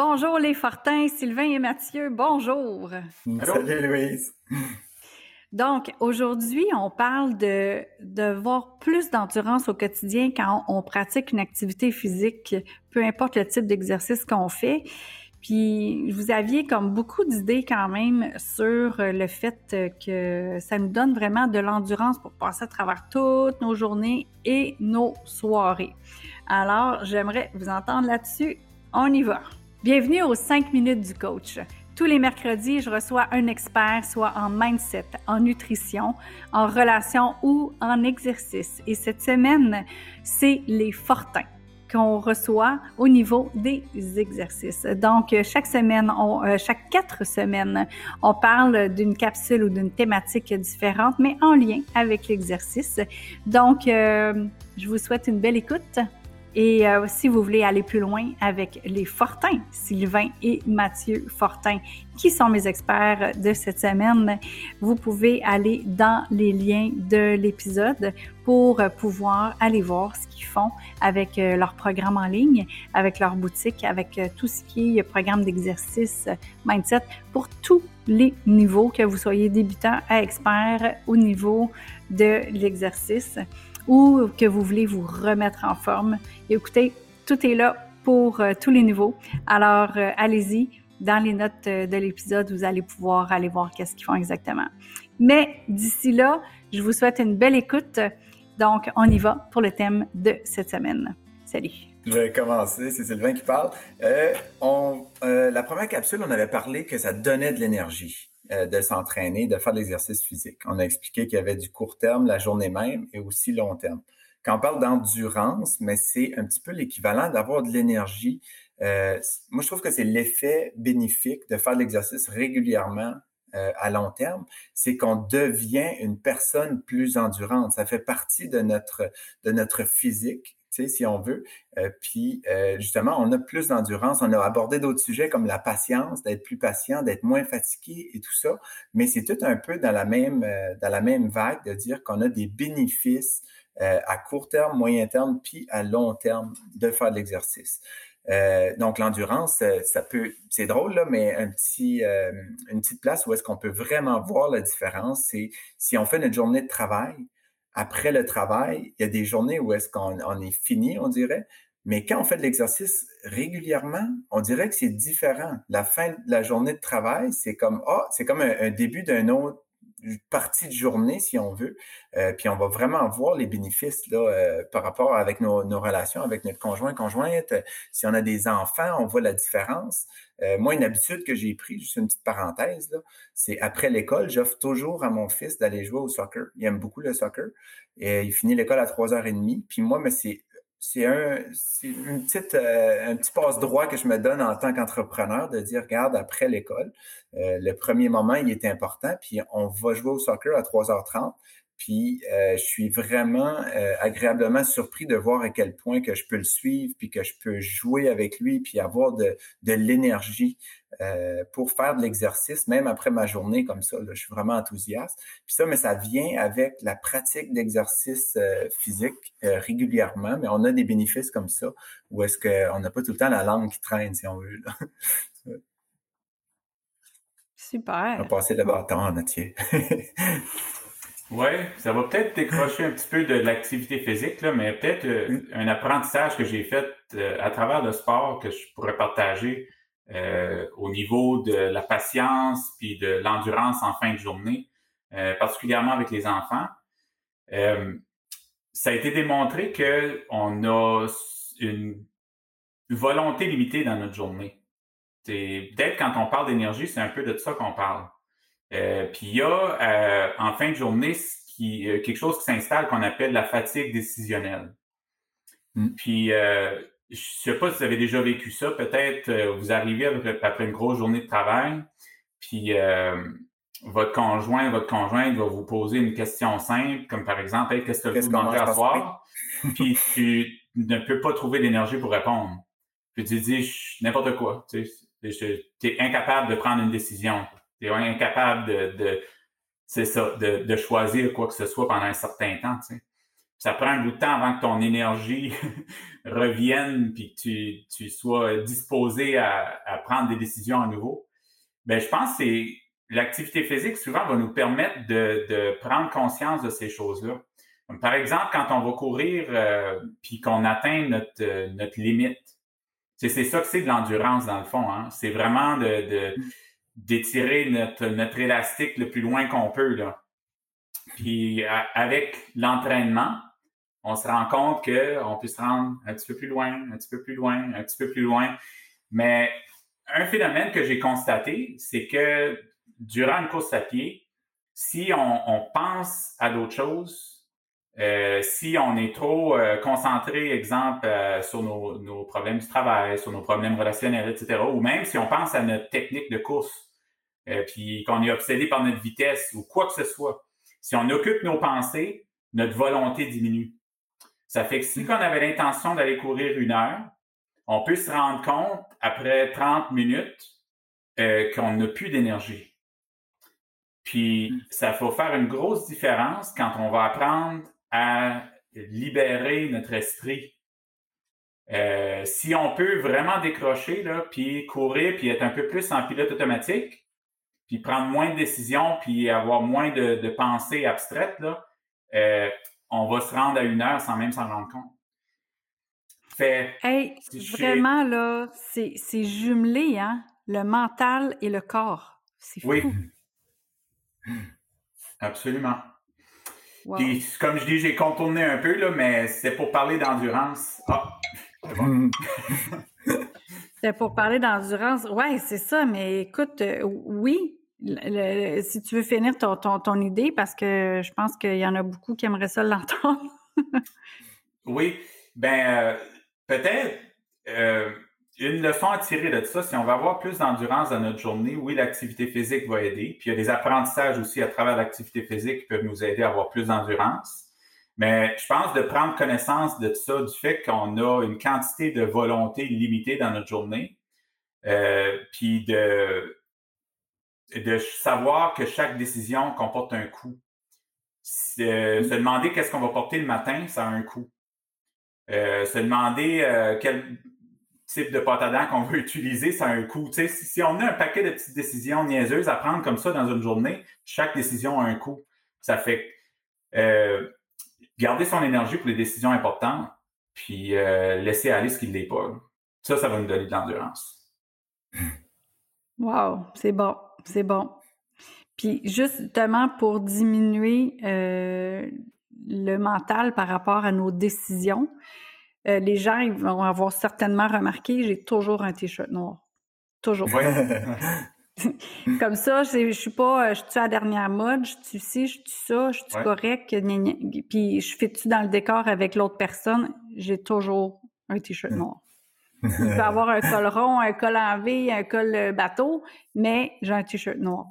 Bonjour les Fortins, Sylvain et Mathieu, bonjour. Salut Louise. Donc, aujourd'hui, on parle de, de voir plus d'endurance au quotidien quand on, pratique une activité physique, peu importe le type d'exercice qu'on fait. Puis, vous aviez comme beaucoup d'idées quand même sur le fait que ça nous donne vraiment de l'endurance pour passer à travers toutes nos journées et nos soirées. Alors, j'aimerais vous entendre là-dessus. On y va. Bienvenue aux 5 minutes du coach. Tous les mercredis, je reçois un expert, soit en mindset, en nutrition, en relation ou en exercice. Et cette semaine, c'est les fortins qu'on reçoit au niveau des exercices. Donc, chaque semaine, euh, chaque quatre semaines, on parle d'une capsule ou d'une thématique différente, mais en lien avec l'exercice. Donc, euh, je vous souhaite une belle écoute. Et euh, si vous voulez aller plus loin avec les Fortins, Sylvain et Mathieu Fortin, qui sont mes experts de cette semaine, vous pouvez aller dans les liens de l'épisode pour pouvoir aller voir ce qu'ils font avec euh, leur programme en ligne, avec leur boutique, avec euh, tout ce qui est programme d'exercice mindset pour tous les niveaux, que vous soyez débutant à expert au niveau de l'exercice ou que vous voulez vous remettre en forme. écoutez, tout est là pour euh, tous les niveaux. Alors, euh, allez-y. Dans les notes euh, de l'épisode, vous allez pouvoir aller voir qu'est-ce qu'ils font exactement. Mais d'ici là, je vous souhaite une belle écoute. Donc, on y va pour le thème de cette semaine. Salut. Je vais commencer, c'est Sylvain qui parle. on, la première capsule, on avait parlé que ça donnait de l'énergie. Euh, de s'entraîner, de faire l'exercice physique. On a expliqué qu'il y avait du court terme, la journée même, et aussi long terme. Quand on parle d'endurance, mais c'est un petit peu l'équivalent d'avoir de l'énergie. Euh, moi, je trouve que c'est l'effet bénéfique de faire l'exercice régulièrement euh, à long terme, c'est qu'on devient une personne plus endurante. Ça fait partie de notre de notre physique si on veut. Euh, puis, euh, justement, on a plus d'endurance. On a abordé d'autres sujets comme la patience, d'être plus patient, d'être moins fatigué et tout ça. Mais c'est tout un peu dans la même, euh, dans la même vague de dire qu'on a des bénéfices à court terme, moyen terme, puis à long terme de faire de l'exercice. donc l'endurance, ça peut, c'est drôle là, mais un petit, une petite place où est-ce qu'on peut vraiment voir la différence, c'est si on fait notre journée de travail, après le travail, il y a des journées où est-ce qu'on est fini, on dirait. Mais quand on fait de l'exercice régulièrement, on dirait que c'est différent. La fin de la journée de travail, c'est comme oh, c'est comme un, début d'un autre partie de journée, si on veut. Euh, puis on va vraiment voir les bénéfices là, euh, par rapport avec nos, relations avec notre conjoint, conjointe. Si on a des enfants, on voit la différence. Euh, moi, une habitude que j'ai prise, juste une petite parenthèse, c'est après l'école, j'offre toujours à mon fils d'aller jouer au soccer. Il aime beaucoup le soccer. Et il finit l'école à 3h30. Puis moi, mais c'est c'est un, une petite, euh, petit passe-droit que je me donne en tant qu'entrepreneur de dire, regarde, après l'école, euh, le premier moment, il est important, puis on va jouer au soccer à 3h30. Puis euh, je suis vraiment agréablement surpris de voir à quel point que je peux le suivre, puis que je peux jouer avec lui, puis avoir de l'énergie euh, pour faire de l'exercice, même après ma journée comme ça. je suis vraiment enthousiaste. Puis ça, mais ça vient avec la pratique d'exercice physique régulièrement, mais on a des bénéfices comme ça, où est-ce qu'on n'a pas tout le temps la langue qui traîne, si on veut. Super. On va passer le bâton, Mathieu. Oui, ça va peut-être décrocher un petit peu de l'activité physique, là, mais peut-être euh, un apprentissage que j'ai fait euh, à travers le sport que je pourrais partager euh, au niveau de la patience puis de l'endurance en fin de journée, particulièrement avec les enfants. ça a été démontré qu'on a une volonté limitée dans notre journée. Peut-être quand on parle d'énergie, c'est un peu de ça qu'on parle. Euh, puis il y a euh, en fin de journée qui, euh, quelque chose qui s'installe qu'on appelle la fatigue décisionnelle. Mm. Puis je sais pas si vous avez déjà vécu ça. Peut-être vous arrivez après une grosse journée de travail, puis votre conjoint, votre conjointe va vous poser une question simple, comme par exemple, qu'est-ce que vous mangez à soir? puis tu ne peux pas trouver d'énergie pour répondre. Puis tu dis n'importe quoi. Tu es incapable de prendre une décision. Tu es incapable de, de c'est ça, de, de, choisir quoi que ce soit pendant un certain temps. Tu sais. Ça prend un bout de temps avant que ton énergie revienne puis que tu, tu sois disposé à, à, prendre des décisions à nouveau. Ben, je pense que c'est l'activité physique souvent va nous permettre de, de prendre conscience de ces choses-là. Par exemple, quand on va courir euh, puis qu'on atteint notre, notre limite, c'est ça que c'est de l'endurance dans le fond. Hein? C'est vraiment de, d'étirer notre, notre élastique le plus loin qu'on peut. Là. Puis avec l'entraînement, on se rend compte qu'on peut se rendre un petit peu plus loin, un petit peu plus loin, un petit peu plus loin. Mais un phénomène que j'ai constaté, c'est que durant une course à pied, si on, pense à d'autres choses, euh, si on est trop euh, concentré, exemple, euh, sur nos, nos, problèmes du travail, sur nos problèmes relationnels, etc., ou même si on pense à notre technique de course, puis qu'on est obsédé par notre vitesse ou quoi que ce soit, si on occupe nos pensées, notre volonté diminue. Ça fait que si on avait l'intention d'aller courir une heure, on peut se rendre compte après 30 minutes euh, qu'on n'a plus d'énergie. Puis mm. ça faut faire une grosse différence quand on va apprendre à libérer notre esprit. Euh, si on peut vraiment décrocher, là, puis courir, puis être un peu plus en pilote automatique, puis prendre moins de décisions, puis avoir moins de, de pensées abstraites, là, euh, on va se rendre à une heure sans même s'en rendre compte. Fait, hey, vraiment, là, c'est jumelé, hein? Le mental et le corps. C'est fou. Oui. Absolument. Puis, comme je dis, j'ai contourné un peu, là, mais c'est pour parler d'endurance. Ah, c'est pour parler d'endurance. Ouais, c'est ça, mais écoute, euh, oui, si tu veux finir ton, ton, idée, parce que je pense qu'il y en a beaucoup qui aimeraient ça l'entendre. oui, ben euh, peut-être euh, une leçon à tirer de ça, si on va avoir plus d'endurance dans notre journée, oui, l'activité physique va aider. Puis il y a des apprentissages aussi à travers l'activité physique qui peuvent nous aider à avoir plus d'endurance. Mais je pense de prendre connaissance de ça, du fait qu'on a une quantité de volonté limitée dans notre journée, euh, puis de de savoir que chaque décision comporte un coût. Euh, se demander qu'est-ce qu'on va porter le matin, ça a un coût. Euh, se demander euh, quel type de pâte à dents qu'on veut utiliser, ça a un coût. Si, si, on a un paquet de petites décisions niaiseuses à prendre comme ça dans une journée, chaque décision a un coût. Ça fait garder son énergie pour les décisions importantes, puis laisser aller ce qui ne l'est pas. Ça, ça va nous donner de l'endurance. Wow, c'est bon. C'est bon. Puis justement pour diminuer euh, le mental par rapport à nos décisions, euh, les gens ils vont avoir certainement remarqué, j'ai toujours un t-shirt noir. Toujours. Comme ça, je suis pas, je suis à la dernière mode, je suis ci, je suis ça, je suis correct, puis je fais-tu dans le décor avec l'autre personne, j'ai toujours un t-shirt noir. Tu peux avoir un col rond, un col en V, un col euh, bateau, mais j'ai un t-shirt noir.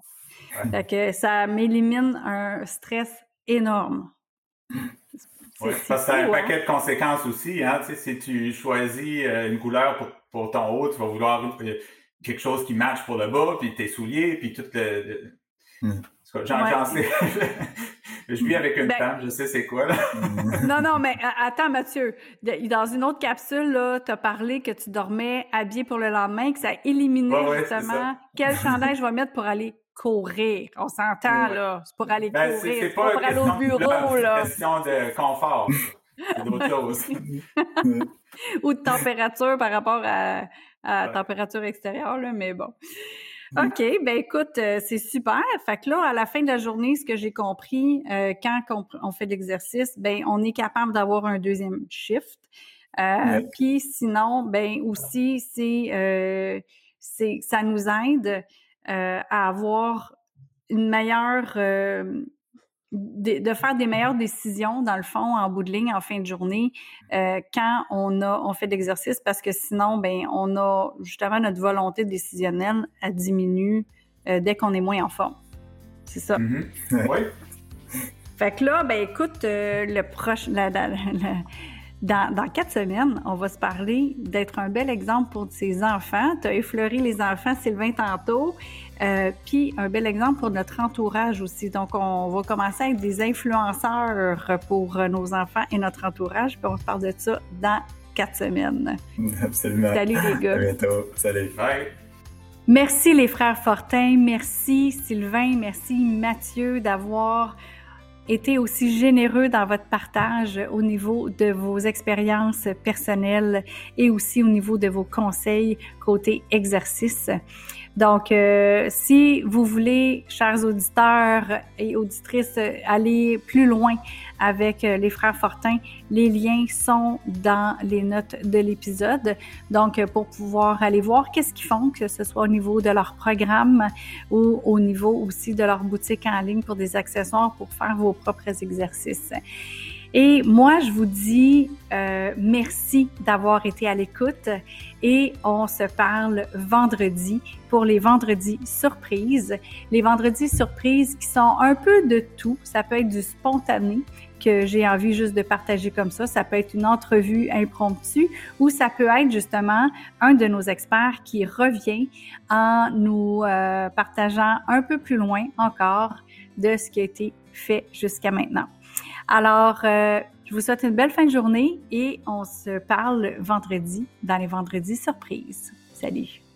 Fait que ça m'élimine un stress énorme. Oui, parce que ça a un paquet hein. de conséquences aussi. Hein? Tu sais, si tu choisis euh, une couleur pour, pour, ton haut, tu vas vouloir euh, quelque chose qui matche pour le bas, puis tes souliers, puis tout le... Hmm. J'en sais. je vis avec une ben femme, je sais c'est quoi. Là. non, non, mais attends, Mathieu. Dans une autre capsule, tu as parlé que tu dormais habillé pour le lendemain, que ça éliminait justement quel chandail je vais mettre pour aller courir. On s'entend, là. C'est pour aller ben, courir. C'est pas, pour aller au bureau, là. C'est question de confort. C'est d'autres choses. Ou de température par rapport à, à température extérieure, là, mais bon. OK, ben écoute, euh, c'est super. Fait que là, à la fin de la journée, ce que j'ai compris, euh, quand on, fait l'exercice, ben on est capable d'avoir un deuxième shift. Euh, Puis sinon, ben aussi, c'est c'est ça nous aide à avoir une meilleure de, faire des meilleures décisions, dans le fond, en bout de ligne, en fin de journée, euh, quand on a on fait de l'exercice, parce que sinon, ben, on a justement notre volonté décisionnelle, elle diminue euh, dès qu'on est moins en forme. C'est ça. Mm-hmm. Oui. Fait que là, ben écoute, euh, le proche, la, dans, dans, quatre semaines, on va se parler d'être un bel exemple pour ses enfants. Tu as effleuré les enfants, Sylvain, tantôt. Euh, puis un bel exemple pour notre entourage aussi. Donc, on va commencer à être des influenceurs pour nos enfants et notre entourage. Puis on se parle de ça dans quatre semaines. Absolument. Salut les gars. À bientôt. Salut. Bye. Merci les frères Fortin. Merci Sylvain. Merci Mathieu d'avoir été aussi généreux dans votre partage au niveau de vos expériences personnelles et aussi au niveau de vos conseils côté exercice. Donc, euh, si vous voulez, chers auditeurs et auditrices, aller plus loin avec euh, les frères Fortin, les liens sont dans les notes de l'épisode. Donc, pour pouvoir aller voir qu'est-ce qu'ils font, que ce soit au niveau de leur programme ou au niveau aussi de leur boutique en ligne pour des accessoires pour faire vos propres exercices. Et moi, je vous dis euh, merci d'avoir été à l'écoute et on se parle vendredi pour les vendredis surprises. Les vendredis surprises qui sont un peu de tout. Ça peut être du spontané que j'ai envie juste de partager comme ça. Ça peut être une entrevue impromptue ou ça peut être justement un de nos experts qui revient en nous euh, partageant un peu plus loin encore de ce qui a été fait jusqu'à maintenant. Alors, euh, je vous souhaite une belle fin de journée et on se parle vendredi dans les vendredis surprises. Salut!